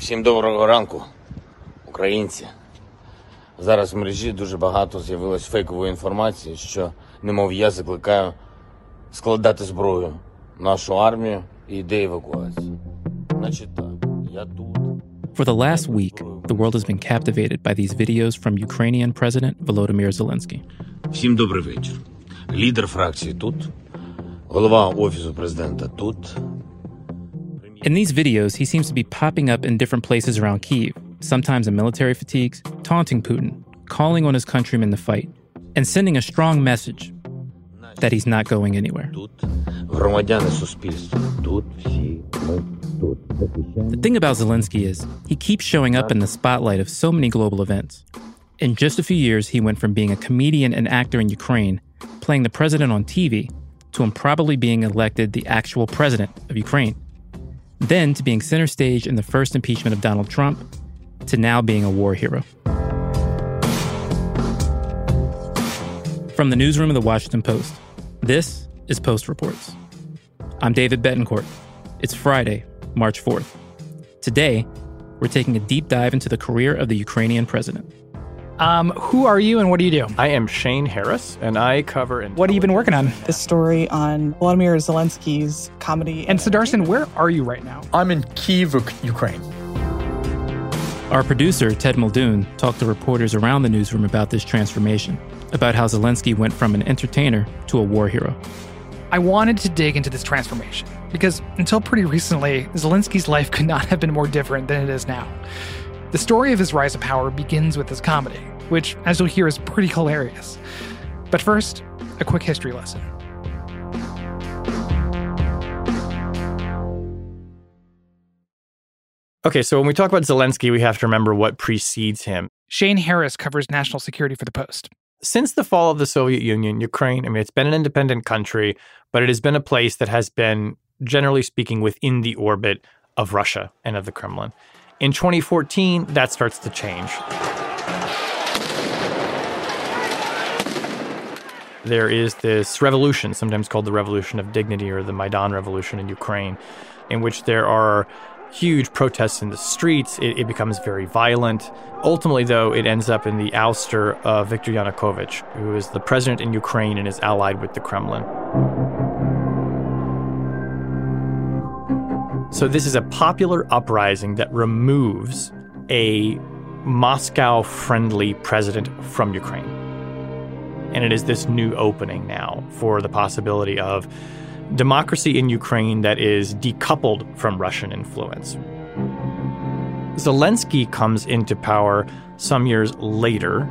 Всім доброго ранку, українці. Зараз в мережі дуже багато з'явилось фейкової інформації, що, немов я закликаю складати зброю нашу армію і йде евакуації. Значить так, я тут. For the last week, the world has been captivated by these videos from Ukrainian President Volodymyr Zelensky. Всім добрий вечір. Лідер фракції тут, голова офісу президента тут. In these videos, he seems to be popping up in different places around Kiev, sometimes in military fatigues, taunting Putin, calling on his countrymen to fight, and sending a strong message that he's not going anywhere. The thing about Zelensky is he keeps showing up in the spotlight of so many global events. In just a few years, he went from being a comedian and actor in Ukraine, playing the president on TV, to improbably being elected the actual president of Ukraine. Then to being center stage in the first impeachment of Donald Trump, to now being a war hero. From the newsroom of the Washington Post, this is Post Reports. I'm David Betancourt. It's Friday, March 4th. Today, we're taking a deep dive into the career of the Ukrainian president. Um, who are you and what do you do? I am Shane Harris, and I cover. What have you been working on? The story on Volodymyr Zelensky's comedy. And Sudarshan, where are you right now? I'm in Kyiv, Ukraine. Our producer, Ted Muldoon, talked to reporters around the newsroom about this transformation, about how Zelensky went from an entertainer to a war hero. I wanted to dig into this transformation because until pretty recently, Zelensky's life could not have been more different than it is now. The story of his rise to power begins with his comedy, which, as you'll hear, is pretty hilarious. But first, a quick history lesson. Okay, so when we talk about Zelensky, we have to remember what precedes him. Shane Harris covers national security for the Post. Since the fall of the Soviet Union, Ukraine, I mean, it's been an independent country, but it has been a place that has been, generally speaking, within the orbit of Russia and of the Kremlin. In 2014, that starts to change. There is this revolution, sometimes called the Revolution of Dignity or the Maidan Revolution in Ukraine, in which there are huge protests in the streets. It, it, becomes very violent. Ultimately, though, it ends up in the ouster of Viktor Yanukovych, who is the president in Ukraine and is allied with the Kremlin. So, this is a popular uprising that removes a Moscow friendly president from Ukraine. And it is this new opening now for the possibility of democracy in Ukraine that is decoupled from Russian influence. Zelensky comes into power some years later.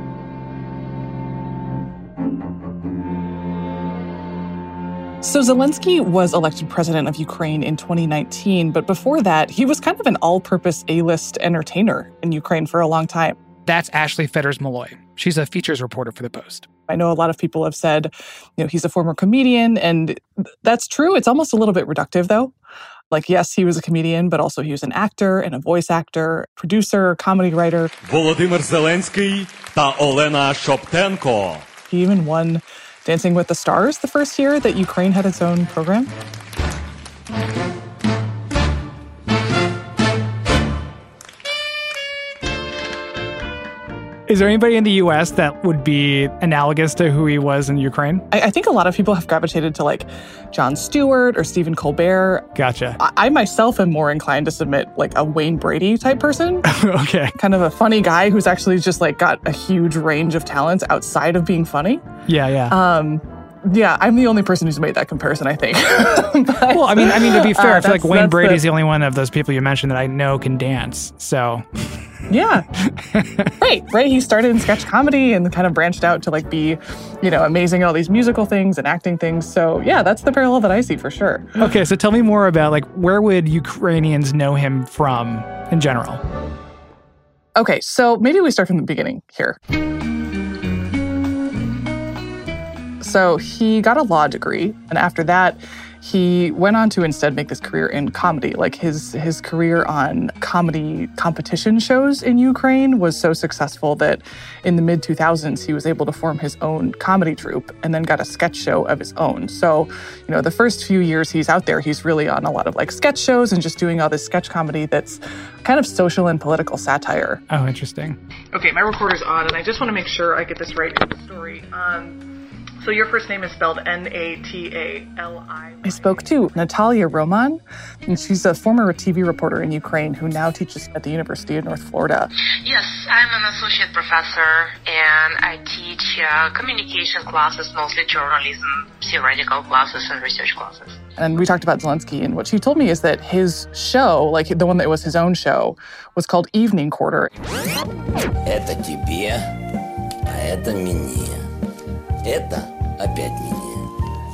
So Zelensky was elected president of Ukraine in 2019, but before that, he was kind of an all purpose A list entertainer in Ukraine for a long time. That's Ashley Fetters Maloy. She's a features reporter for The Post. I know a lot of people have said, you know, he's a former comedian, and that's true. It's almost a little bit reductive, though. Like, yes, he was a comedian, but also he was an actor and a voice actor, producer, comedy writer. Volodymyr Zelensky and Olena Shoptenko. He even won Dancing with the Stars the first year that Ukraine had its own program. Is there anybody in the US that would be analogous to who he was in Ukraine? I, I think a lot of people have gravitated to like Jon Stewart or Stephen Colbert. Gotcha. I, I myself am more inclined to submit like a Wayne Brady type person. okay. Kind of a funny guy who's actually just like got a huge range of talents outside of being funny. Yeah, yeah. Um, Yeah, I'm the only person who's made that comparison, I think. but, well, I mean, I mean to be fair, uh, I feel like Wayne Brady's the- the only one of those people you mentioned that I know can dance. So Yeah. right, right. He started in sketch comedy and kind of branched out to like be, you know, amazing at all these musical things and acting things. So yeah, that's the parallel that I see for sure. okay, so tell me more about like where would Ukrainians know him from in general? Okay, so maybe we start from the beginning here. So he got a law degree, and after that, he went on to instead make this career in comedy. Like his his career on comedy competition shows in Ukraine was so successful that in the mid 2000s he was able to form his own comedy troupe and then got a sketch show of his own. So, you know, the first few years he's out there, he's really on a lot of like sketch shows and just doing all this sketch comedy that's kind of social and political satire. Oh, interesting. Okay, my recorder's on, and I just want to make sure I get this right in the story. Um, so your first name is spelled N-A-T-A-L-I. I spoke to Natalia Roman, and she's a former TV reporter in Ukraine who now teaches at the University of North Florida. Yes, I'm an associate professor and I teach uh, communication classes, mostly journalism, theoretical classes, and research classes. And we talked about Zelensky, and what she told me is that his show, like the one that was his own show, was called Evening Quarter. Это тебе, а это мне. Это опять мне.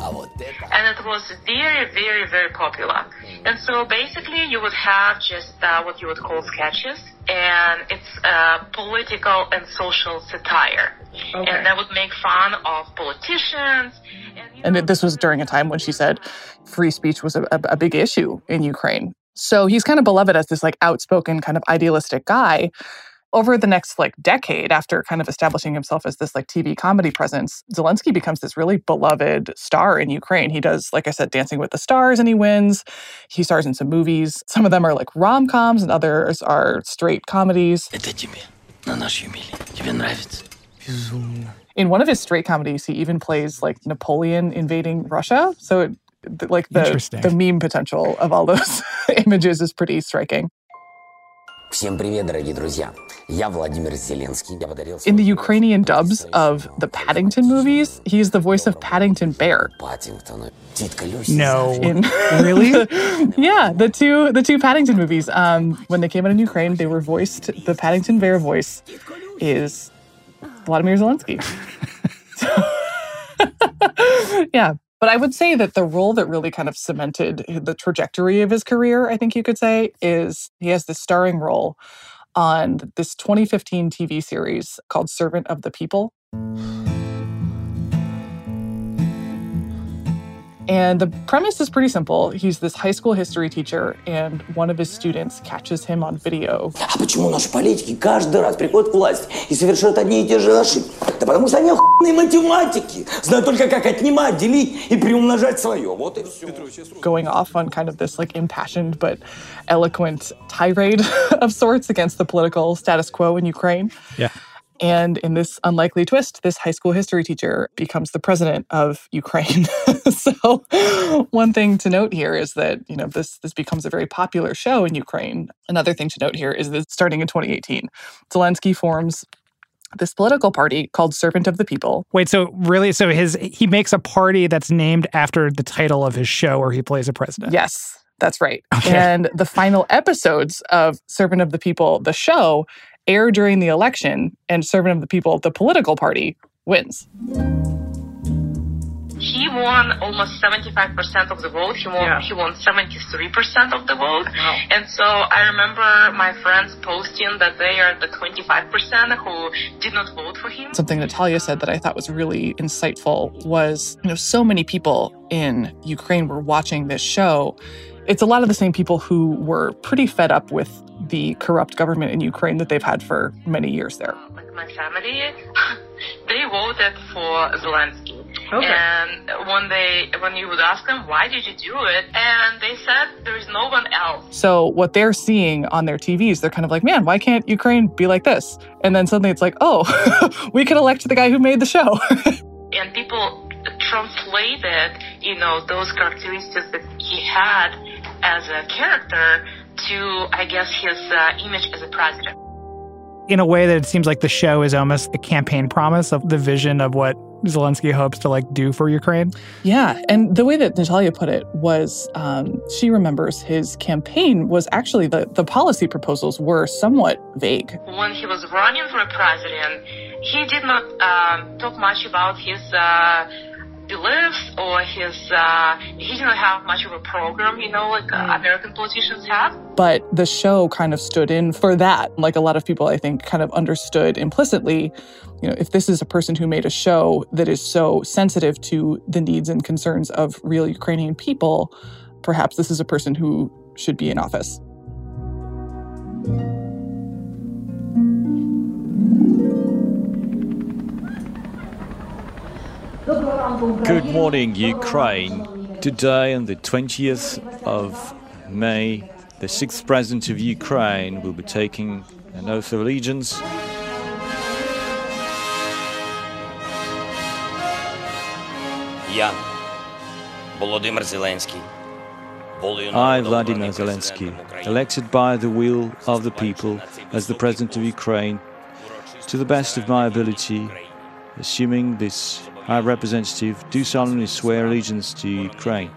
А вот это... And it was very, very, very popular. And so basically, you would have just uh, what you would call sketches, and it's uh, political and social satire. And they would make fun of politicians. And, you And know, it- this was during a time when she said free speech was a, a, a big issue in Ukraine. So he's kind of beloved as this like outspoken, kind of idealistic guy. over the next like decade after kind of establishing himself as this like TV comedy presence, Zelensky becomes this really beloved star in Ukraine. He does, like I said, Dancing with the Stars and he wins. He stars in some movies. Some of them are like rom coms and others are straight comedies. In one of his straight comedies, he even plays like Napoleon invading Russia. So it, like the, the meme potential of all those images is pretty striking. Всем привет, дорогие друзья. Я Владимир Зеленский. Я подарил... In the Ukrainian dubs of the Paddington movies, he's the voice of Paddington Bear. Паттингтона. Титка Люси. No. In Really? yeah, the two the two Paddington movies. Um, when they came out in Ukraine, they were voiced. The Paddington Bear voice is Vladimir Zelensky. yeah, but I would say that the role that really kind of cemented the trajectory of his career, I think you could say, is he has this starring role on this 2015 TV series called Servant of the People. And the premise is pretty simple. He's this high school history teacher, and one of his students catches him on video А почему наши политики каждый раз приходят к власти и совершают одни и те же ошибки? Да потому что они охуенные математики. Знают только, как отнимать, делить и приумножать свое. Вот и все. going off on kind of this like impassioned but eloquent tirade of sorts against the political status quo in Ukraine. Yeah. And in this unlikely twist, this high school history teacher becomes the president of Ukraine. so one thing to note here is that, you know, this this becomes a very popular show in Ukraine. Another thing to note here is that starting in 2018, Zelensky forms this political party called Servant of the People. Wait, so really, so his he makes a party that's named after the title of his show where he plays a president. Yes, that's right. Okay. And the final episodes of Servant of the People, the show, air during the election, and Servant of the People, the political party, wins. he won almost 75% of the vote. He won, Yeah. he won 73% of the vote. And so I remember my friends posting that they are the 25% who did not vote for him. Something Natalia said that I thought was really insightful was, you know, so many people in Ukraine were watching this show. It's a lot of the same people who were pretty fed up with the corrupt government in Ukraine that they've had for many years there. Like my family, they voted for Zelensky. And when they, when you would ask them, why did you do it? And they said, there is no one else. So what they're seeing on their TVs, they're kind of like, man, why can't Ukraine be like this? And then suddenly it's like, oh, we can elect the guy who made the show. and people translated, you know, those characteristics that he had as a character to, I guess, his uh, image as a president. In a way that it seems like the show is almost a campaign promise of the vision of what Zelensky hopes to like do for Ukraine. Yeah, and the way that Natalia put it was, um, she remembers his campaign was actually the the policy proposals were somewhat vague. When he was running for president, he did not uh, talk much about his. Uh, beliefs or his uh, he didn't have much of a program you know like uh, american politicians have But the show kind of stood in for that. Like a lot of people, I think, kind of understood implicitly, you know, if this is a person who made a show that is so sensitive to the needs and concerns of real Ukrainian people, perhaps this is a person who should be in office. Good morning, Ukraine. Today, on the 20th of May, the sixth president of Ukraine will be taking an oath of allegiance. Я, Volodymyr Zelensky, I, Vladimir Zelensky, elected by the will of the people as the President of Ukraine, to the best of my ability, assuming this High Representative, do solemnly swear allegiance to Ukraine.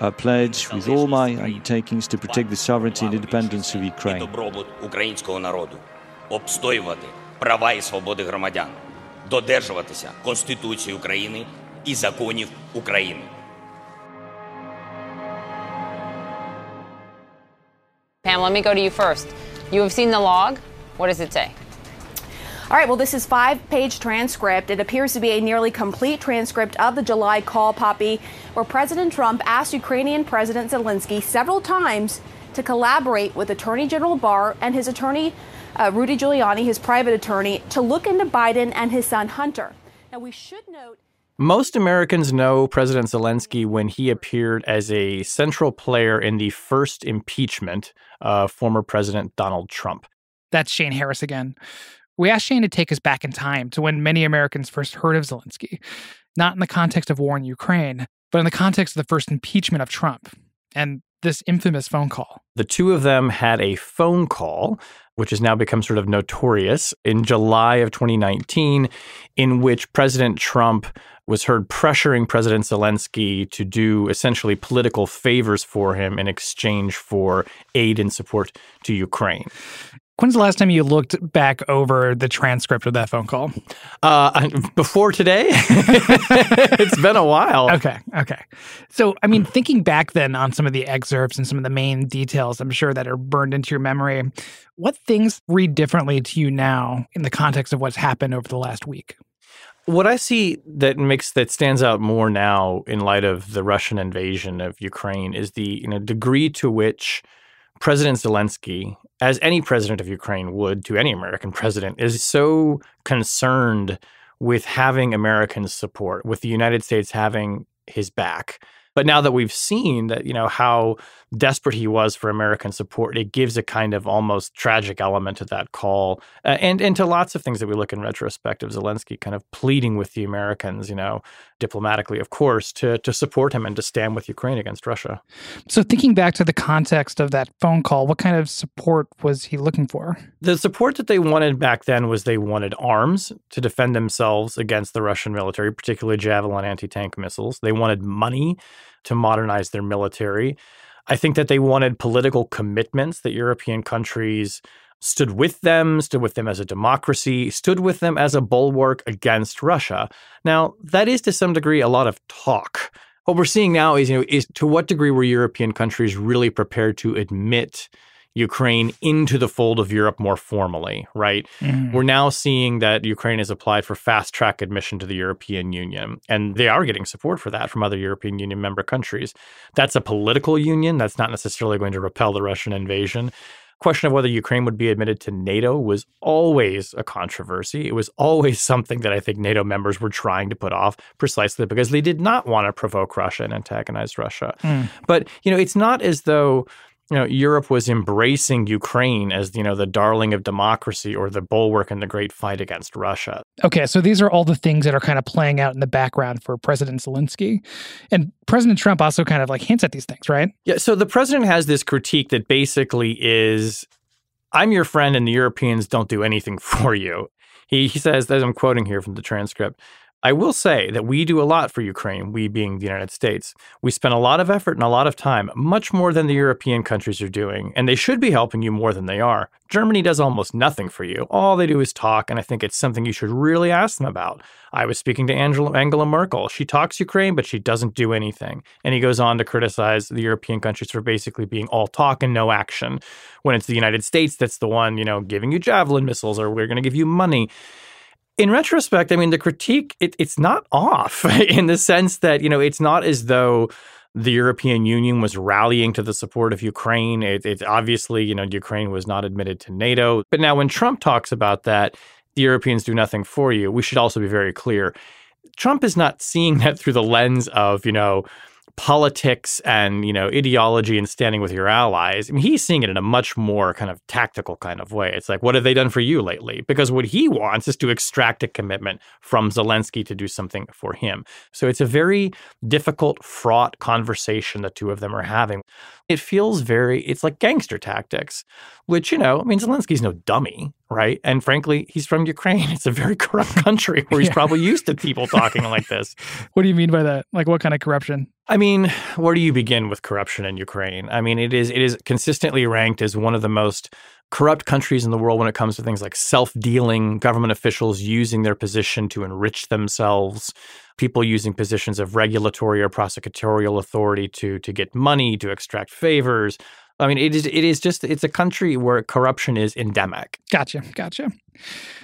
I pledge with all my undertakings to protect the sovereignty and independence of і Ukraine. добробут українського народу, обстоювати права і свободи громадян, додержуватися Конституції України і законів України. Pam, let me go to you first. You have seen the log. What does it say? All right, well, this is five page transcript. It appears to be a nearly complete transcript of the July call, Poppy, where President Trump asked Ukrainian President Zelensky several times to collaborate with Attorney General Barr and his attorney, uh, Rudy Giuliani, his private attorney, to look into Biden and his son Hunter. Now, we should note. Most Americans know President Zelensky when he appeared as a central player in the first impeachment of former President Donald Trump. That's Shane Harris again. We asked Shane to take us back in time to when many Americans first heard of Zelensky, not in the context of war in Ukraine, but in the context of the first impeachment of Trump and this infamous phone call. The two of them had a phone call, which has now become sort of notorious, in July of 2019, in which President Trump was heard pressuring President Zelensky to do essentially political favors for him in exchange for aid and support to Ukraine. When's the last time you looked back over the transcript of that phone call? Uh, before today, it's been a while. Okay, okay. So, I mean, thinking back then on some of the excerpts and some of the main details, I'm sure that are burned into your memory. What things read differently to you now in the context of what's happened over the last week? What I see that makes that stands out more now in light of the Russian invasion of Ukraine is the you know, degree to which President Zelensky, as any president of Ukraine would to any American president, is so concerned with having American support, with the United States having his back. But now that we've seen that, you know, how desperate he was for American support, it gives a kind of almost tragic element to that call, uh, and and to lots of things that we look in retrospect of Zelensky kind of pleading with the Americans, you know, diplomatically, of course, to to support him and to stand with Ukraine against Russia. So, thinking back to the context of that phone call, what kind of support was he looking for? The support that they wanted back then was they wanted arms to defend themselves against the Russian military, particularly Javelin anti tank missiles. They wanted money to modernize their military. I think that they wanted political commitments that European countries stood with them, stood with them as a democracy, stood with them as a bulwark against Russia. Now, that is to some degree a lot of talk. What we're seeing now is, you know, is to what degree were European countries really prepared to admit Ukraine into the fold of Europe more formally, right? Mhm. We're now seeing that Ukraine has applied for fast track admission to the European Union, and they are getting support for that from other European Union member countries. That's a political union. That's not necessarily going to repel the Russian invasion. Question of whether Ukraine would be admitted to NATO was always a controversy. It was always something that I think NATO members were trying to put off precisely because they did not want to provoke Russia and antagonize Russia. Mm. But, you know, it's not as though you know, Europe was embracing Ukraine as, you know, the darling of democracy or the bulwark in the great fight against Russia. Okay, so these are all the things that are kind of playing out in the background for President Zelensky. And President Trump also kind of like hints at these things, right? Yeah, so the president has this critique that basically is I'm your friend and the Europeans don't do anything for you. He, he says, as I'm quoting here from the transcript, I will say that we do a lot for Ukraine, we being the United States. We spend a lot of effort and a lot of time, much more than the European countries are doing, and they should be helping you more than they are. Germany does almost nothing for you. All they do is talk, and I think it's something you should really ask them about. I was speaking to Angela, Angela Merkel. She talks Ukraine, but she doesn't do anything. And he goes on to criticize the European countries for basically being all talk and no action, when it's the United States that's the one, you know, giving you javelin missiles or we're going to give you money in retrospect, I mean, the critique, it, it's not off in the sense that, you know, it's not as though the European Union was rallying to the support of Ukraine. It, it obviously, you know, Ukraine was not admitted to NATO. But now when Trump talks about that, the Europeans do nothing for you, we should also be very clear. Trump is not seeing that through the lens of, you know, politics and you know ideology and standing with your allies I mean, he's seeing it in a much more kind of tactical kind of way. It's like what have they done for you lately? Because what he wants is to extract a commitment from zelensky to do something for him. So it's a very difficult fraught conversation the two of them are having it feels very it's like gangster tactics which you know i mean zelensky's no dummy right? And frankly he's from ukraine. It's a very corrupt country where he's yeah. probably used to people talking like this. What do you mean by that? Like what kind of corruption? I mean, where do you begin with corruption in Ukraine? I mean, it is it is consistently ranked as one of the most corrupt countries in the world when it comes to things like self-dealing, government officials using their position to enrich themselves, people using positions of regulatory or prosecutorial authority to to get money, to extract favors. I mean, it is it is just it's a country where corruption is endemic. Gotcha, gotcha.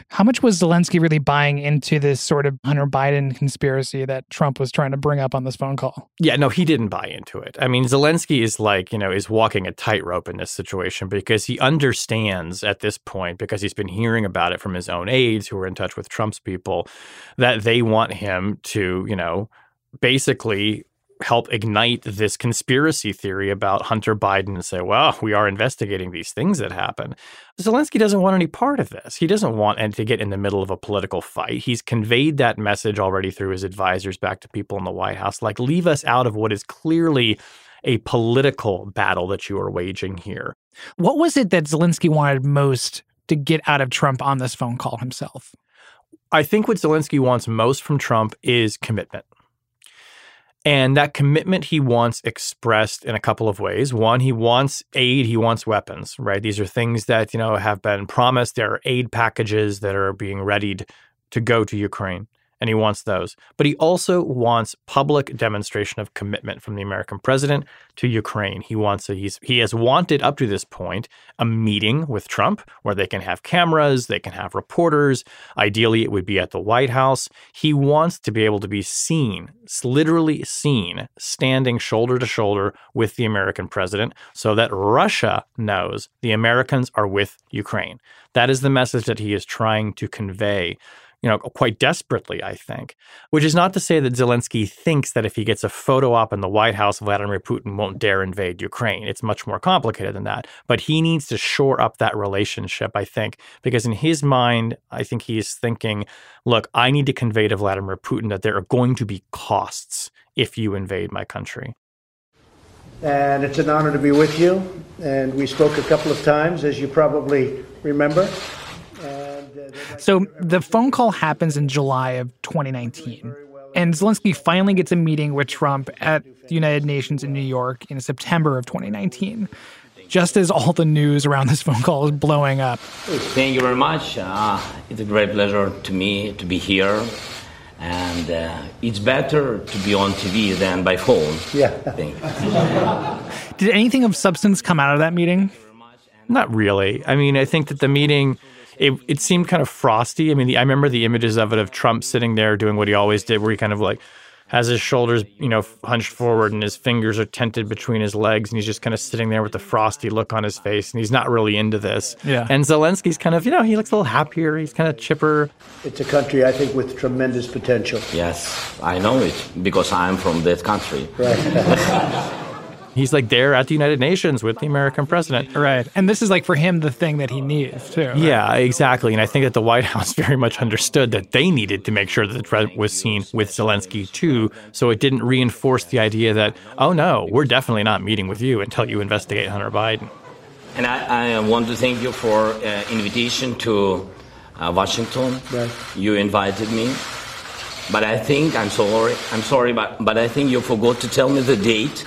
How much was Zelensky really buying into this sort of Hunter Biden conspiracy that Trump was trying to bring up on this phone call? Yeah, no, he didn't buy into it. I mean, Zelensky is like, you know, is walking a tightrope in this situation because he understands at this point, because he's been hearing about it from his own aides who are in touch with Trump's people, that they want him to, you know, basically help ignite this conspiracy theory about Hunter Biden and say, well, we are investigating these things that happen. Zelensky doesn't want any part of this. He doesn't want to get in the middle of a political fight. He's conveyed that message already through his advisors back to people in the White House like, leave us out of what is clearly a political battle that you are waging here. What was it that Zelensky wanted most to get out of Trump on this phone call himself? I think what Zelensky wants most from Trump is commitment. And that commitment he wants expressed in a couple of ways. One, he wants aid, he wants weapons, right? These are things that, you know, have been promised. There are aid packages that are being readied to go to Ukraine and he wants those. But he also wants public demonstration of commitment from the American president to Ukraine. He wants a, he's he has wanted up to this point a meeting with Trump where they can have cameras, they can have reporters. Ideally, it would be at the White House. He wants to be able to be seen, literally seen, standing shoulder to shoulder with the American president so that Russia knows the Americans are with Ukraine. That is the message that he is trying to convey you know, quite desperately, I think. Which is not to say that Zelensky thinks that if he gets a photo op in the White House, Vladimir Putin won't dare invade Ukraine. It's much more complicated than that. But he needs to shore up that relationship, I think, because in his mind, I think he's thinking, look, I need to convey to Vladimir Putin that there are going to be costs if you invade my country. And it's an honor to be with you. And we spoke a couple of times, as you probably remember. So the phone call happens in July of 2019. And Zelensky finally gets a meeting with Trump at the United Nations in New York in September of 2019, just as all the news around this phone call is blowing up. Thank you very much. Uh, it's a great pleasure to me to be here. And uh, it's better to be on TV than by phone. Yeah. Thank you. Did anything of substance come out of that meeting? Not really. I mean, I think that the meeting it, it seemed kind of frosty. I mean, the, I remember the images of it of Trump sitting there doing what he always did, where he kind of like has his shoulders, you know, hunched forward and his fingers are tented between his legs, and he's just kind of sitting there with the frosty look on his face, and he's not really into this. Yeah. And Zelensky's kind of, you know, he looks a little happier. He's kind of chipper. It's a country, I think, with tremendous potential. Yes, I know it because I'm from that country. Right. He's like there at the United Nations with the American president. Right. And this is like for him the thing that he needs too. Right? Yeah, exactly. And I think that the White House very much understood that they needed to make sure that the president was seen with Zelensky too. So it didn't reinforce the idea that, oh no, we're definitely not meeting with you until you investigate Hunter Biden. And I, I want to thank you for uh, invitation to uh, Washington. Right. You invited me. But I think, I'm sorry, I'm sorry, but, but I think you forgot to tell me the date.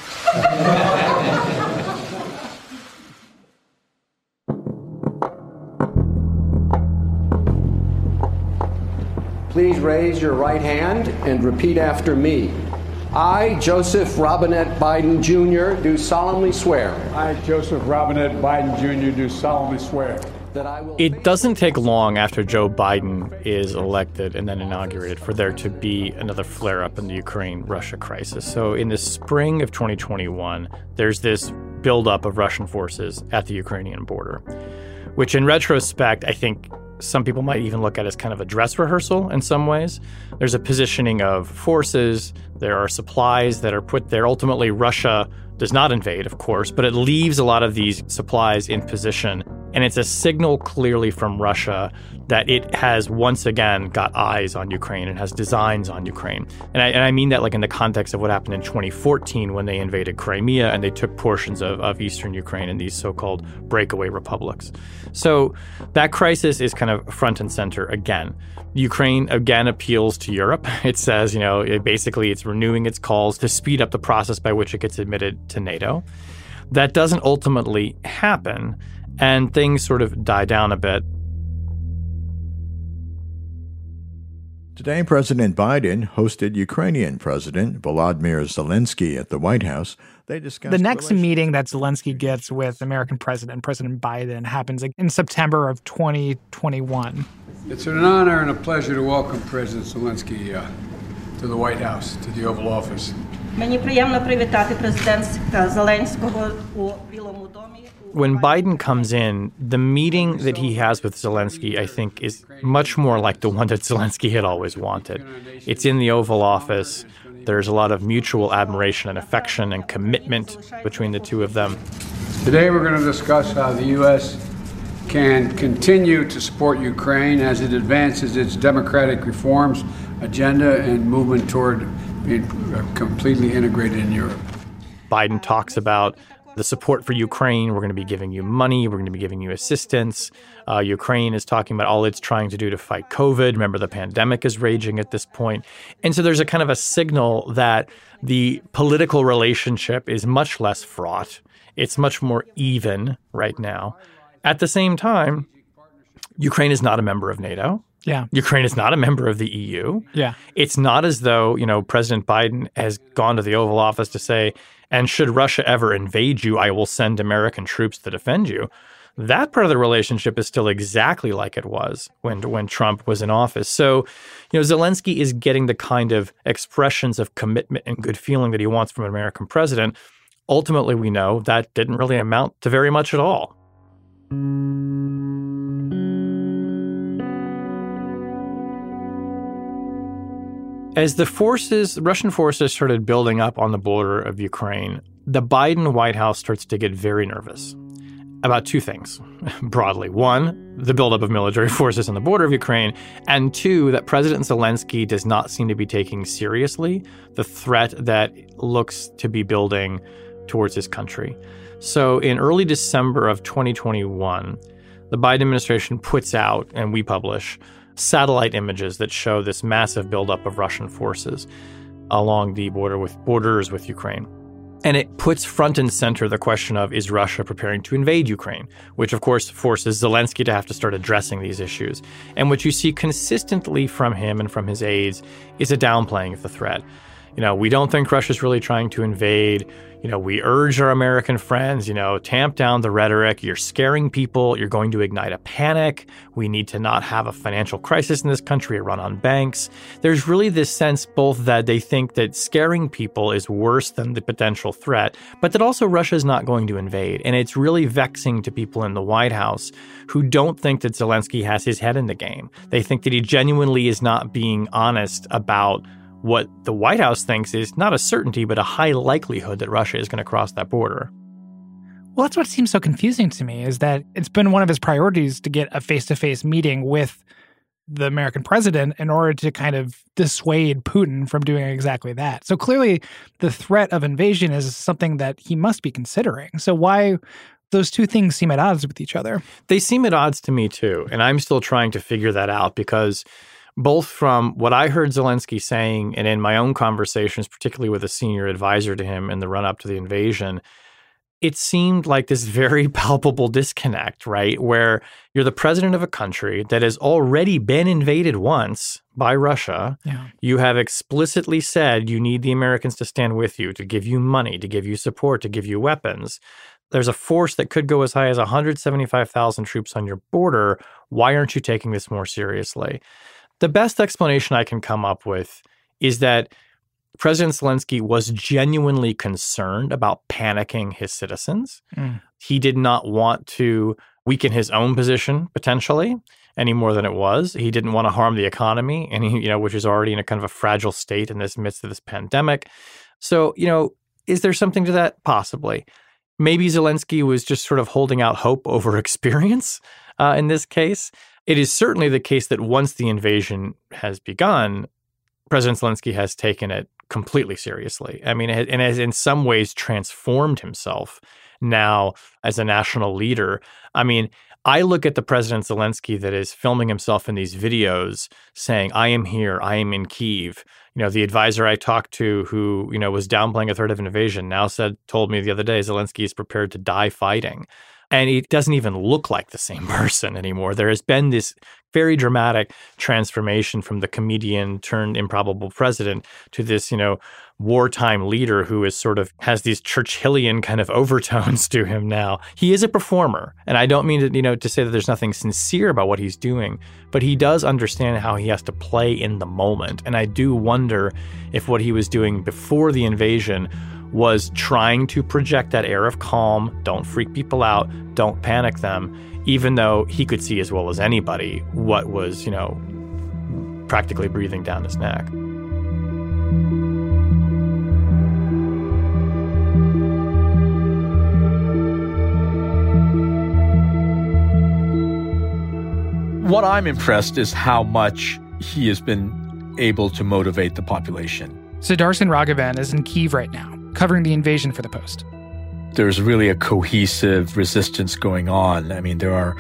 Please raise your right hand and repeat after me. I, Joseph Robinette Biden Jr., do solemnly swear. I, Joseph Robinette Biden Jr., do solemnly swear. That I will. It doesn't take long after Joe Biden is elected and then inaugurated for there to be another flare up in the Ukraine Russia crisis. So, in the spring of 2021, there's this buildup of Russian forces at the Ukrainian border, which in retrospect, I think some people might even look at as kind of a dress rehearsal in some ways. There's a positioning of forces, there are supplies that are put there. Ultimately, Russia does not invade, of course, but it leaves a lot of these supplies in position. And it's a signal clearly from Russia that it has once again got eyes on Ukraine and has designs on Ukraine. And I, and I mean that like in the context of what happened in 2014 when they invaded Crimea and they took portions of, of eastern Ukraine in these so called breakaway republics. So that crisis is kind of front and center again. Ukraine again appeals to Europe. It says, you know, it basically it's renewing its calls to speed up the process by which it gets admitted to NATO. That doesn't ultimately happen, and things sort of die down a bit. Today, President Biden hosted Ukrainian President Volodymyr Zelensky at the White House. They discussed the next meeting that Zelensky gets with American President President Biden happens in September of 2021. It's an honor and a pleasure to welcome President Zelensky uh, to the White House, to the Oval Office. Мені приємно привітати президента Зеленського у Білому домі. when Biden comes in, the meeting that he has with Zelensky, I think, is much more like the one that Zelensky had always wanted. It's in the Oval Office. There's a lot of mutual admiration and affection and commitment between the two of them. Today, we're going to discuss how the U.S. can continue to support Ukraine as it advances its democratic reforms agenda and movement toward being completely integrated in Europe. Biden talks about the support for Ukraine. We're going to be giving you money. We're going to be giving you assistance. Uh, Ukraine is talking about all it's trying to do to fight COVID. Remember, the pandemic is raging at this point. And so there's a kind of a signal that the political relationship is much less fraught. It's much more even right now. At the same time, Ukraine is not a member of NATO. Yeah. Ukraine is not a member of the EU. Yeah. It's not as though, you know, President Biden has gone to the Oval Office to say, and should Russia ever invade you, I will send American troops to defend you. That part of the relationship is still exactly like it was when when Trump was in office. So, you know, Zelensky is getting the kind of expressions of commitment and good feeling that he wants from an American president. Ultimately, we know that didn't really amount to very much at all. As the forces, Russian forces started building up on the border of Ukraine, the Biden White House starts to get very nervous about two things broadly. One, the buildup of military forces on the border of Ukraine, and two, that President Zelensky does not seem to be taking seriously the threat that looks to be building towards his country. So in early December of 2021, the Biden administration puts out, and we publish, satellite images that show this massive buildup of Russian forces along the border with borders with Ukraine. And it puts front and center the question of is Russia preparing to invade Ukraine, which of course forces Zelensky to have to start addressing these issues. And what you see consistently from him and from his aides is a downplaying of the threat. You know, we don't think Russia's really trying to invade. You know, we urge our American friends, you know, tamp down the rhetoric. You're scaring people. You're going to ignite a panic. We need to not have a financial crisis in this country, a run on banks. There's really this sense both that they think that scaring people is worse than the potential threat, but that also Russia is not going to invade. And it's really vexing to people in the White House who don't think that Zelensky has his head in the game. They think that he genuinely is not being honest about what the White House thinks is not a certainty, but a high likelihood that Russia is going to cross that border. Well, that's what seems so confusing to me is that it's been one of his priorities to get a face to face meeting with the American president in order to kind of dissuade Putin from doing exactly that. So clearly, the threat of invasion is something that he must be considering. So, why those two things seem at odds with each other? They seem at odds to me too. And I'm still trying to figure that out because both from what I heard Zelensky saying and in my own conversations, particularly with a senior advisor to him in the run up to the invasion, it seemed like this very palpable disconnect, right? Where you're the president of a country that has already been invaded once by Russia. Yeah. You have explicitly said you need the Americans to stand with you, to give you money, to give you support, to give you weapons. There's a force that could go as high as 175,000 troops on your border. Why aren't you taking this more seriously? The best explanation I can come up with is that President Zelensky was genuinely concerned about panicking his citizens. Mm. He did not want to weaken his own position potentially any more than it was. He didn't want to harm the economy, and he, you know, which is already in a kind of a fragile state in this midst of this pandemic. So, you know, is there something to that? Possibly. Maybe Zelensky was just sort of holding out hope over experience uh, in this case. It is certainly the case that once the invasion has begun, President Zelensky has taken it completely seriously. I mean, and has in some ways transformed himself now as a national leader. I mean, I look at the President Zelensky that is filming himself in these videos saying, I am here, I am in Kiev. You know, the advisor I talked to who, you know, was downplaying a threat of an invasion now said, told me the other day, Zelensky is prepared to die fighting. And it doesn't even look like the same person anymore. There has been this very dramatic transformation from the comedian turned improbable president to this, you know, wartime leader who is sort of has these Churchillian kind of overtones to him now. He is a performer, and I don't mean to, you know, to say that there's nothing sincere about what he's doing, but he does understand how he has to play in the moment. And I do wonder if what he was doing before the invasion was trying to project that air of calm, don't freak people out, don't panic them, even though he could see as well as anybody what was, you know, practically breathing down his neck. What I'm impressed is how much he has been able to motivate the population. So Sudarshan Raghavan is in Kiev right now, covering the invasion for the Post there's really a cohesive resistance going on. I mean, there are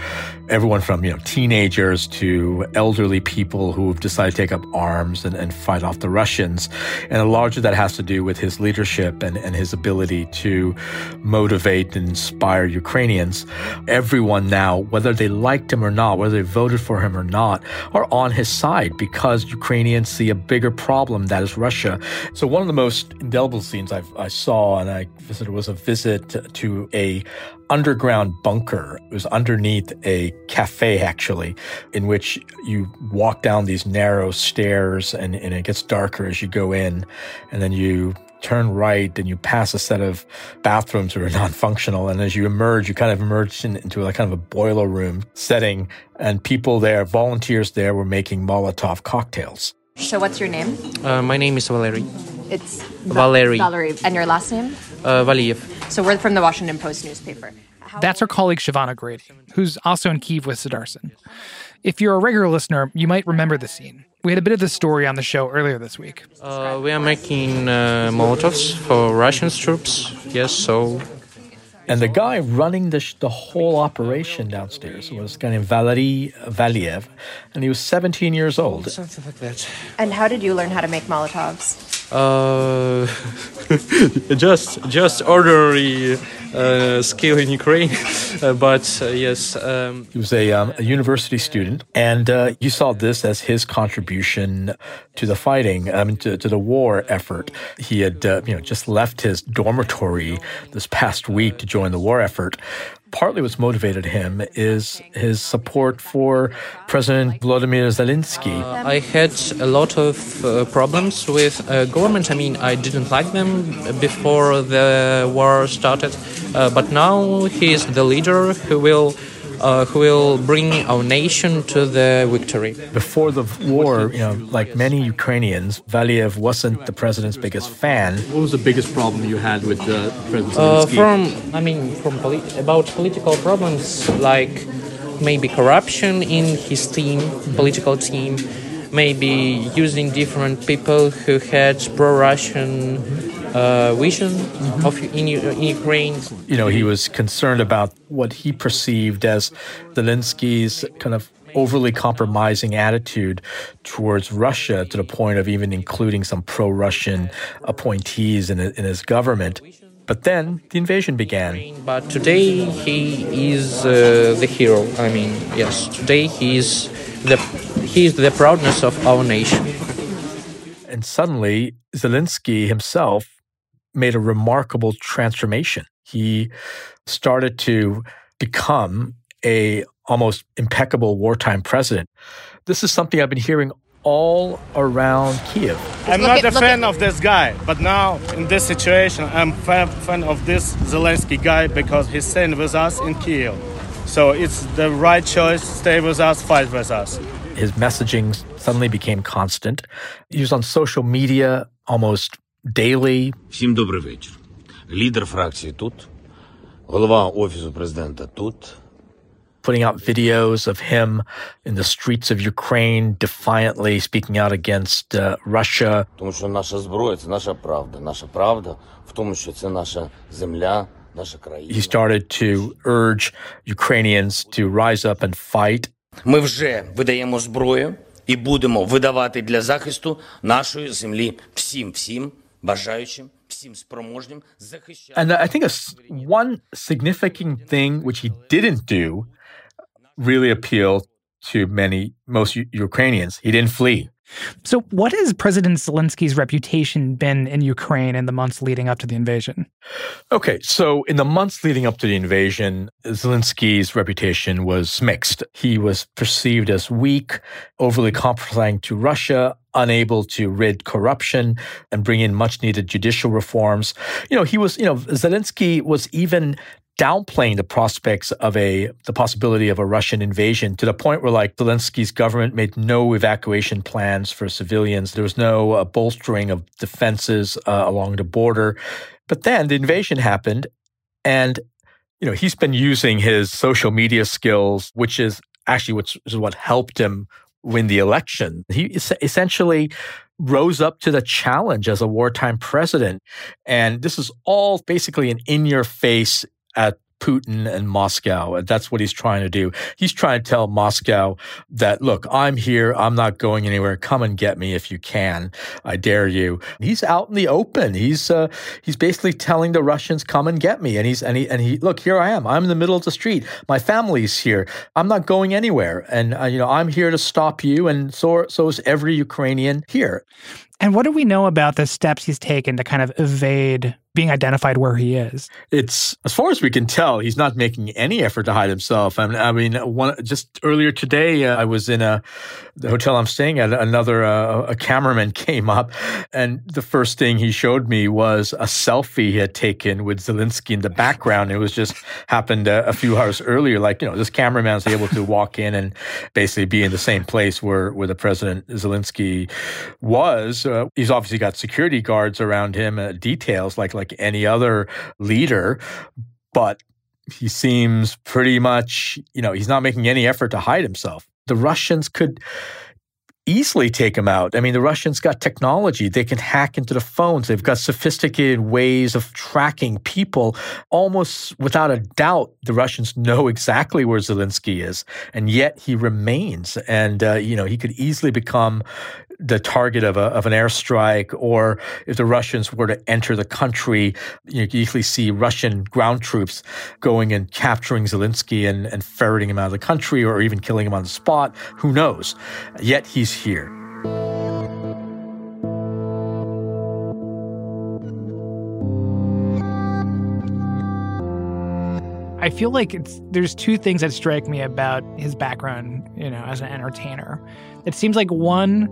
everyone from, you know, teenagers to elderly people who've decided to take up arms and, and fight off the Russians. And a large of that has to do with his leadership and, and his ability to motivate and inspire Ukrainians. Everyone now, whether they liked him or not, whether they voted for him or not, are on his side because Ukrainians see a bigger problem that is Russia. So one of the most indelible scenes I've, I saw and I visited was a visit visit to a underground bunker. It was underneath a cafe, actually, in which you walk down these narrow stairs and, and it gets darker as you go in. And then you turn right and you pass a set of bathrooms that are non-functional. And as you emerge, you kind of emerge in, into a kind of a boiler room setting. And people there, volunteers there, were making Molotov cocktails. So, what's your name? Uh, my name is Valery. It's Valery. Valery. And your last name? Uh, Valiev. So, we're from the Washington Post newspaper. That's our colleague Siobhan O'Grady, who's also in Kiev with Sudarshan. If you're a regular listener, you might remember the scene. We had a bit of the story on the show earlier this week. Uh, we are making uh, Molotovs for Russian troops. Yes, so and the guy running the, the whole operation downstairs was a guy named Valery uh, Valiev, and he was 17 years old. Something like that. And how did you learn how to make Molotovs? Uh, just just ordinary uh, skill in Ukraine, uh, but uh, yes. Um, he was a, um, a, university student, and uh, you saw this as his contribution to the fighting, um, to, to, the war effort. He had, uh, you know, just left his dormitory this past week to join the war effort partly what's motivated him is his support for President Vladimir Zelensky. Uh, I had a lot of uh, problems with uh, government. I mean, I didn't like them before the war started, uh, but now he is the leader who will uh, who will bring our nation to the victory. Before the war, you know, like many Ukrainians, Valiev wasn't the president's biggest fan. What was the biggest problem you had with the president? Uh, from, I mean, from poli- about political problems like maybe corruption in his team, political team, maybe using different people who had pro-Russian uh, vision mm-hmm. of in, in, Ukraine. You know, he was concerned about what he perceived as Zelensky's kind of overly compromising attitude towards Russia to the point of even including some pro Russian appointees in, in his government. But then the invasion began. But today he is uh, the hero. I mean, yes, today he is the he is the proudness of our nation. And suddenly Zelensky himself made a remarkable transformation. He started to become a almost impeccable wartime president. This is something I've been hearing all around Kiev. I'm not a fan of this guy, but now in this situation, I'm fan, fan of this Zelensky guy because he's staying with us in Kiev. So it's the right choice. Stay with us, fight with us. His messaging suddenly became constant. He was on social media almost daily. Всім добрий вечір. Лідер фракції тут, голова офісу президента тут. putting out videos of him in the streets of Ukraine, defiantly speaking out against uh, Russia. Тому що наша зброя це наша правда. Наша правда в тому, що це наша земля, наша країна. He started to urge Ukrainians to rise up and fight. Ми вже видаємо зброю і будемо видавати для захисту нашої землі всім, всім and uh, I think a, one significant thing which he didn't do really appealed to many, most Ukrainians. He didn't flee. So, what has President Zelensky's reputation been in Ukraine in the months leading up to the invasion? Okay, so in the months leading up to the invasion, Zelensky's reputation was mixed. He was perceived as weak, overly compromising to Russia, unable to rid corruption and bring in much needed judicial reforms. You know, he was, you know, Zelensky was even downplaying the prospects of a the possibility of a Russian invasion to the point where like Zelensky's government made no evacuation plans for civilians. There was no uh, bolstering of defenses uh, along the border. But then the invasion happened, and you know he's been using his social media skills, which is actually which is what helped him win the election. He essentially rose up to the challenge as a wartime president. And this is all basically an in your face at Putin and Moscow. That's what he's trying to do. He's trying to tell Moscow that, look, I'm here. I'm not going anywhere. Come and get me if you can. I dare you. He's out in the open. He's uh, he's basically telling the Russians, come and get me. And he's and he and he look here I am. I'm in the middle of the street. My family's here. I'm not going anywhere. And uh, you know I'm here to stop you. And so so is every Ukrainian here. And what do we know about the steps he's taken to kind of evade being identified where he is? It's as far as we can tell, he's not making any effort to hide himself. I mean, I mean one, just earlier today, uh, I was in a the hotel I'm staying at. Another uh, a cameraman came up, and the first thing he showed me was a selfie he had taken with Zelensky in the background. It was just happened a, a few hours earlier. Like you know, this cameraman able to walk in and basically be in the same place where where the president Zelensky was. Uh, he's obviously got security guards around him. Uh, details like like any other leader, but he seems pretty much, you know, he's not making any effort to hide himself. The Russians could easily take him out. I mean, the Russians got technology. They can hack into the phones. They've got sophisticated ways of tracking people. Almost without a doubt, the Russians know exactly where Zelensky is, and yet he remains. And, uh, you know, he could easily become the target of, a, of an airstrike, or if the Russians were to enter the country, you, know, you usually see Russian ground troops going and capturing Zelensky and, and ferreting him out of the country, or even killing him on the spot. Who knows? Yet he's here. I feel like it's there's two things that strike me about his background, you know, as an entertainer. It seems like one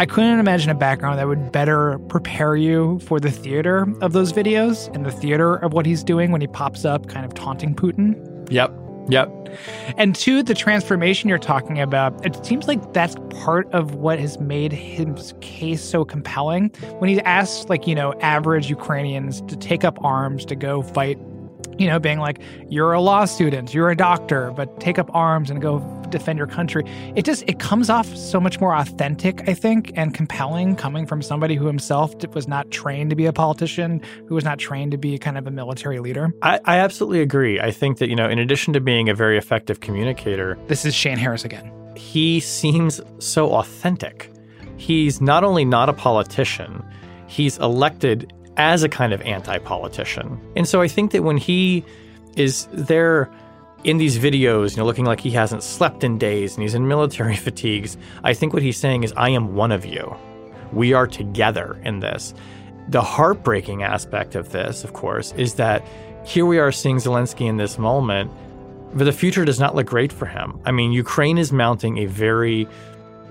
I couldn't imagine a background that would better prepare you for the theater of those videos and the theater of what he's doing when he pops up kind of taunting Putin. Yep. Yep. And two, the transformation you're talking about, it seems like that's part of what has made his case so compelling. When he's asked, like, you know, average Ukrainians to take up arms to go fight, you know, being like, you're a law student, you're a doctor, but take up arms and go defend your country. It just it comes off so much more authentic, I think, and compelling coming from somebody who himself was not trained to be a politician, who was not trained to be kind of a military leader. I, I absolutely agree. I think that, you know, in addition to being a very effective communicator, this is Shane Harris again. He seems so authentic. He's not only not a politician, he's elected as a kind of anti politician. And so I think that when he is there in these videos, you know, looking like he hasn't slept in days and he's in military fatigues, I think what he's saying is, I am one of you. We are together in this. The heartbreaking aspect of this, of course, is that here we are seeing Zelensky in this moment, but the future does not look great for him. I mean, Ukraine is mounting a very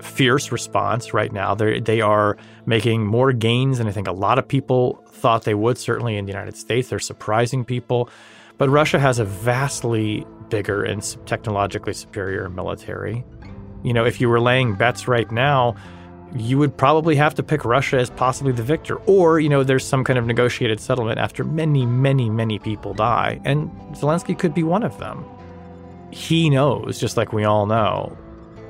fierce response right now. They're, they are making more gains than I think a lot of people thought they would, certainly in the United States. They're surprising people. But Russia has a vastly bigger and technologically superior military. You know, if you were laying bets right now, you would probably have to pick Russia as possibly the victor. Or, you know, there's some kind of negotiated settlement after many, many, many people die. And Zelensky could be one of them. He knows, just like we all know,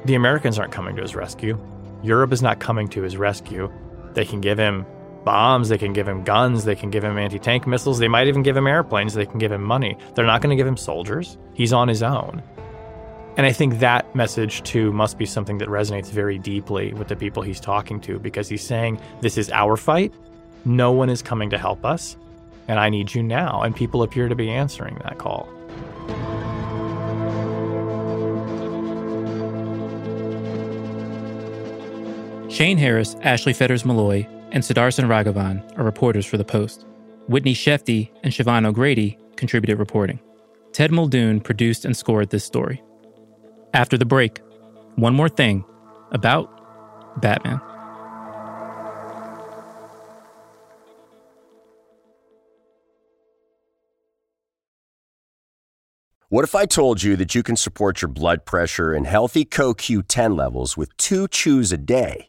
the Americans aren't coming to his rescue. Europe is not coming to his rescue. They can give him bombs, they can give him guns, they can give him anti tank missiles, they might even give him airplanes, they can give him money. They're not going to give him soldiers. He's on his own. And I think that message, too, must be something that resonates very deeply with the people he's talking to because he's saying, This is our fight. No one is coming to help us. And I need you now. And people appear to be answering that call. Shane Harris, Ashley Fetters Maloy, and Sudarshan Raghavan are reporters for The Post. Whitney Shefte and Siobhan O'Grady contributed reporting. Ted Muldoon produced and scored this story. After the break, one more thing about Batman. What if I told you that you can support your blood pressure and healthy CoQ10 levels with two chews a day?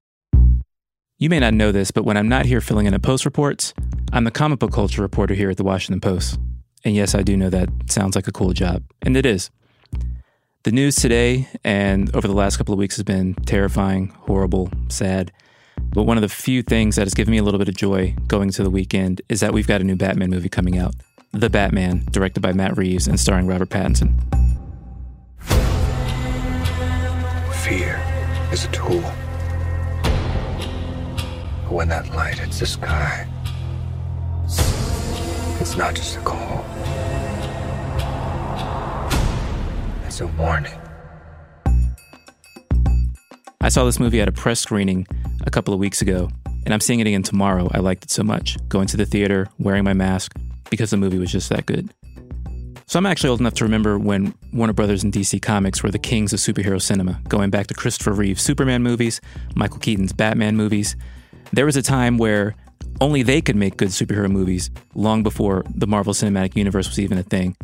You may not know this, but when I'm not here filling in the post reports, I'm the comic book culture reporter here at the Washington Post. And yes, I do know that sounds like a cool job, and it is. The news today and over the last couple of weeks has been terrifying, horrible, sad. But one of the few things that has given me a little bit of joy going to the weekend is that we've got a new Batman movie coming out The Batman, directed by Matt Reeves and starring Robert Pattinson. Fear is a tool. When that light hits the sky, it's not just a call, it's a warning. I saw this movie at a press screening a couple of weeks ago, and I'm seeing it again tomorrow. I liked it so much. Going to the theater, wearing my mask, because the movie was just that good. So I'm actually old enough to remember when Warner Brothers and DC Comics were the kings of superhero cinema, going back to Christopher Reeve's Superman movies, Michael Keaton's Batman movies. There was a time where only they could make good superhero movies long before the Marvel Cinematic Universe was even a thing.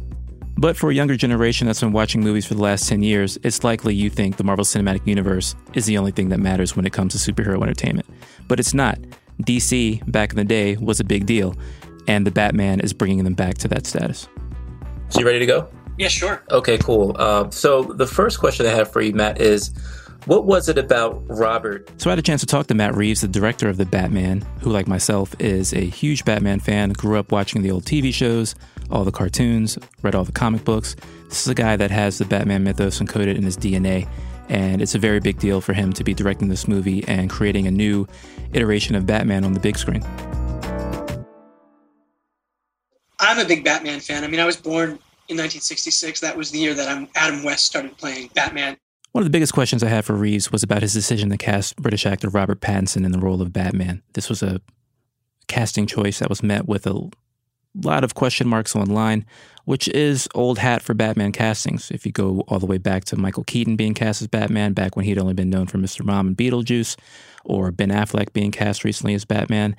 But for a younger generation that's been watching movies for the last 10 years, it's likely you think the Marvel Cinematic Universe is the only thing that matters when it comes to superhero entertainment. But it's not. DC, back in the day, was a big deal, and the Batman is bringing them back to that status. So you ready to go? Yeah, sure. Okay, cool. Uh, so the first question I have for you, Matt, is what was it about Robert? So I had a chance to talk to Matt Reeves, the director of The Batman, who, like myself, is a huge Batman fan, grew up watching the old TV shows, all the cartoons, read all the comic books. This is a guy that has the Batman mythos encoded in his DNA, and it's a very big deal for him to be directing this movie and creating a new iteration of Batman on the big screen. I'm a big Batman fan. I mean, I was born in 1966. That was the year that Adam West started playing Batman. One of the biggest questions I had for Reeves was about his decision to cast British actor Robert Pattinson in the role of Batman. This was a casting choice that was met with a lot of question marks online, which is old hat for Batman castings. If you go all the way back to Michael Keaton being cast as Batman, back when he'd only been known for Mr. Mom and Beetlejuice, or Ben Affleck being cast recently as Batman,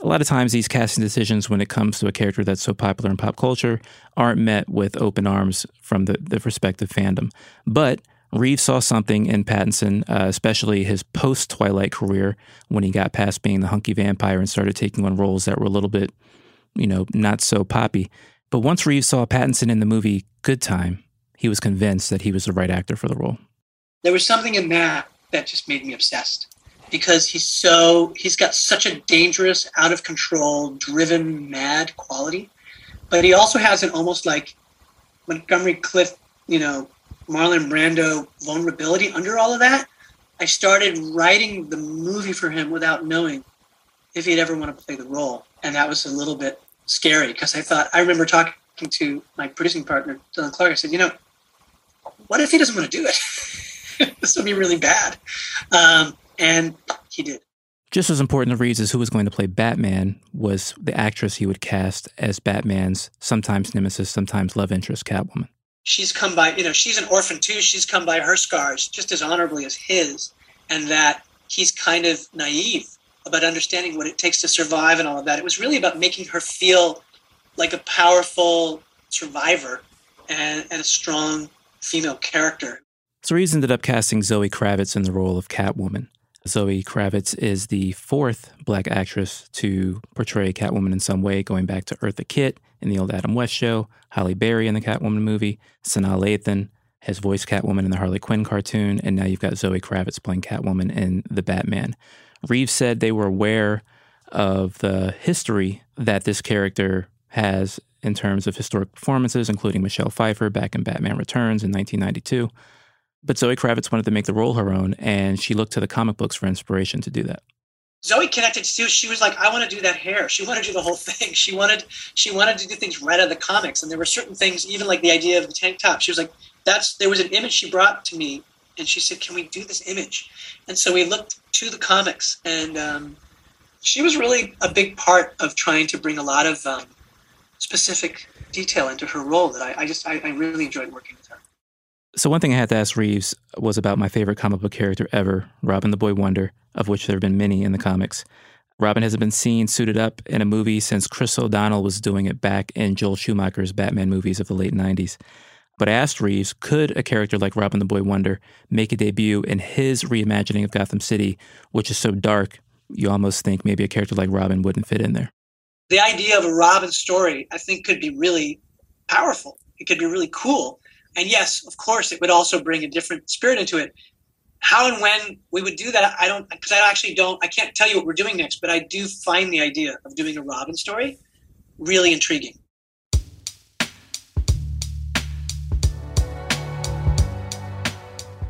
a lot of times these casting decisions when it comes to a character that's so popular in pop culture aren't met with open arms from the, the respective fandom. But Reeves saw something in Pattinson, uh, especially his post Twilight career, when he got past being the hunky vampire and started taking on roles that were a little bit, you know, not so poppy. But once Reeves saw Pattinson in the movie Good Time, he was convinced that he was the right actor for the role. There was something in that that just made me obsessed because he's so he's got such a dangerous, out of control, driven, mad quality, but he also has an almost like Montgomery Clift, you know, Marlon Brando vulnerability under all of that. I started writing the movie for him without knowing if he'd ever want to play the role, and that was a little bit scary because I thought I remember talking to my producing partner Dylan Clark. I said, you know, what if he doesn't want to do it? this would be really bad. Um, and he did. Just as important to Reeves as who was going to play Batman was the actress he would cast as Batman's sometimes nemesis, sometimes love interest, Catwoman. She's come by, you know, she's an orphan too. She's come by her scars just as honorably as his, and that he's kind of naive about understanding what it takes to survive and all of that. It was really about making her feel like a powerful survivor and, and a strong female character. So Reeves ended up casting Zoe Kravitz in the role of Catwoman. Zoe Kravitz is the fourth black actress to portray Catwoman in some way, going back to Eartha Kitt in the old Adam West show, Halle Berry in the Catwoman movie, Sanaa Lathan has voiced Catwoman in the Harley Quinn cartoon, and now you've got Zoe Kravitz playing Catwoman in The Batman. Reeves said they were aware of the history that this character has in terms of historic performances, including Michelle Pfeiffer back in Batman Returns in 1992. But Zoe Kravitz wanted to make the role her own, and she looked to the comic books for inspiration to do that. Zoe connected too. She was like, I want to do that hair. She wanted to do the whole thing. She wanted she wanted to do things right out of the comics. And there were certain things, even like the idea of the tank top. She was like, that's there was an image she brought to me and she said, Can we do this image? And so we looked to the comics and um, she was really a big part of trying to bring a lot of um, specific detail into her role that I, I just I, I really enjoyed working. So one thing I had to ask Reeves was about my favorite comic book character ever, Robin the Boy Wonder, of which there have been many in the comics. Robin hasn't been seen suited up in a movie since Chris O'Donnell was doing it back in Joel Schumacher's Batman movies of the late 90s. But I asked Reeves, could a character like Robin the Boy Wonder make a debut in his reimagining of Gotham City, which is so dark, you almost think maybe a character like Robin wouldn't fit in there? The idea of a Robin story, I think, could be really powerful. It could be really cool. And yes, of course, it would also bring a different spirit into it. How and when we would do that, I don't, because I actually don't, I can't tell you what we're doing next, but I do find the idea of doing a Robin story really intriguing.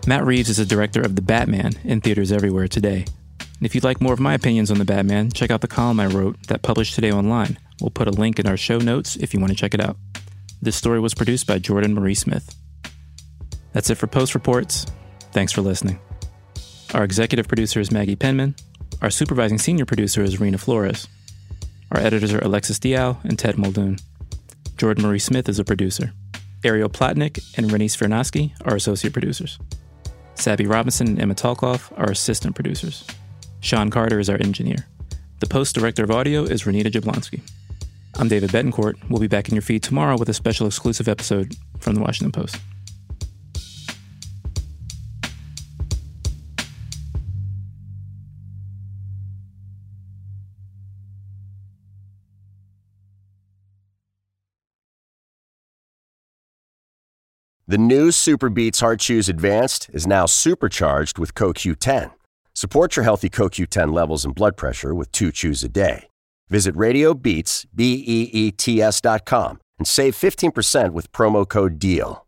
Matt Reeves is the director of The Batman in theaters everywhere today. And if you'd like more of my opinions on The Batman, check out the column I wrote that published today online. We'll put a link in our show notes if you want to check it out. This story was produced by Jordan Marie Smith. That's it for Post Reports. Thanks for listening. Our executive producer is Maggie Penman. Our supervising senior producer is Reena Flores. Our editors are Alexis Diao and Ted Muldoon. Jordan Marie Smith is a producer. Ariel Plotnick and Renee Svirnovskiy are associate producers. Sabby Robinson and Emma Talkoff are assistant producers. Sean Carter is our engineer. The post director of audio is Renita Jablonski. I'm David Betancourt. We'll be back in your feed tomorrow with a special exclusive episode from the Washington Post. The new SuperBeets Heart Chews Advanced is now supercharged with CoQ10. Support your healthy CoQ10 levels and blood pressure with two chews a day. Visit RadioBeets, B-E-E-T-S dot com and save 15% with promo code DEAL.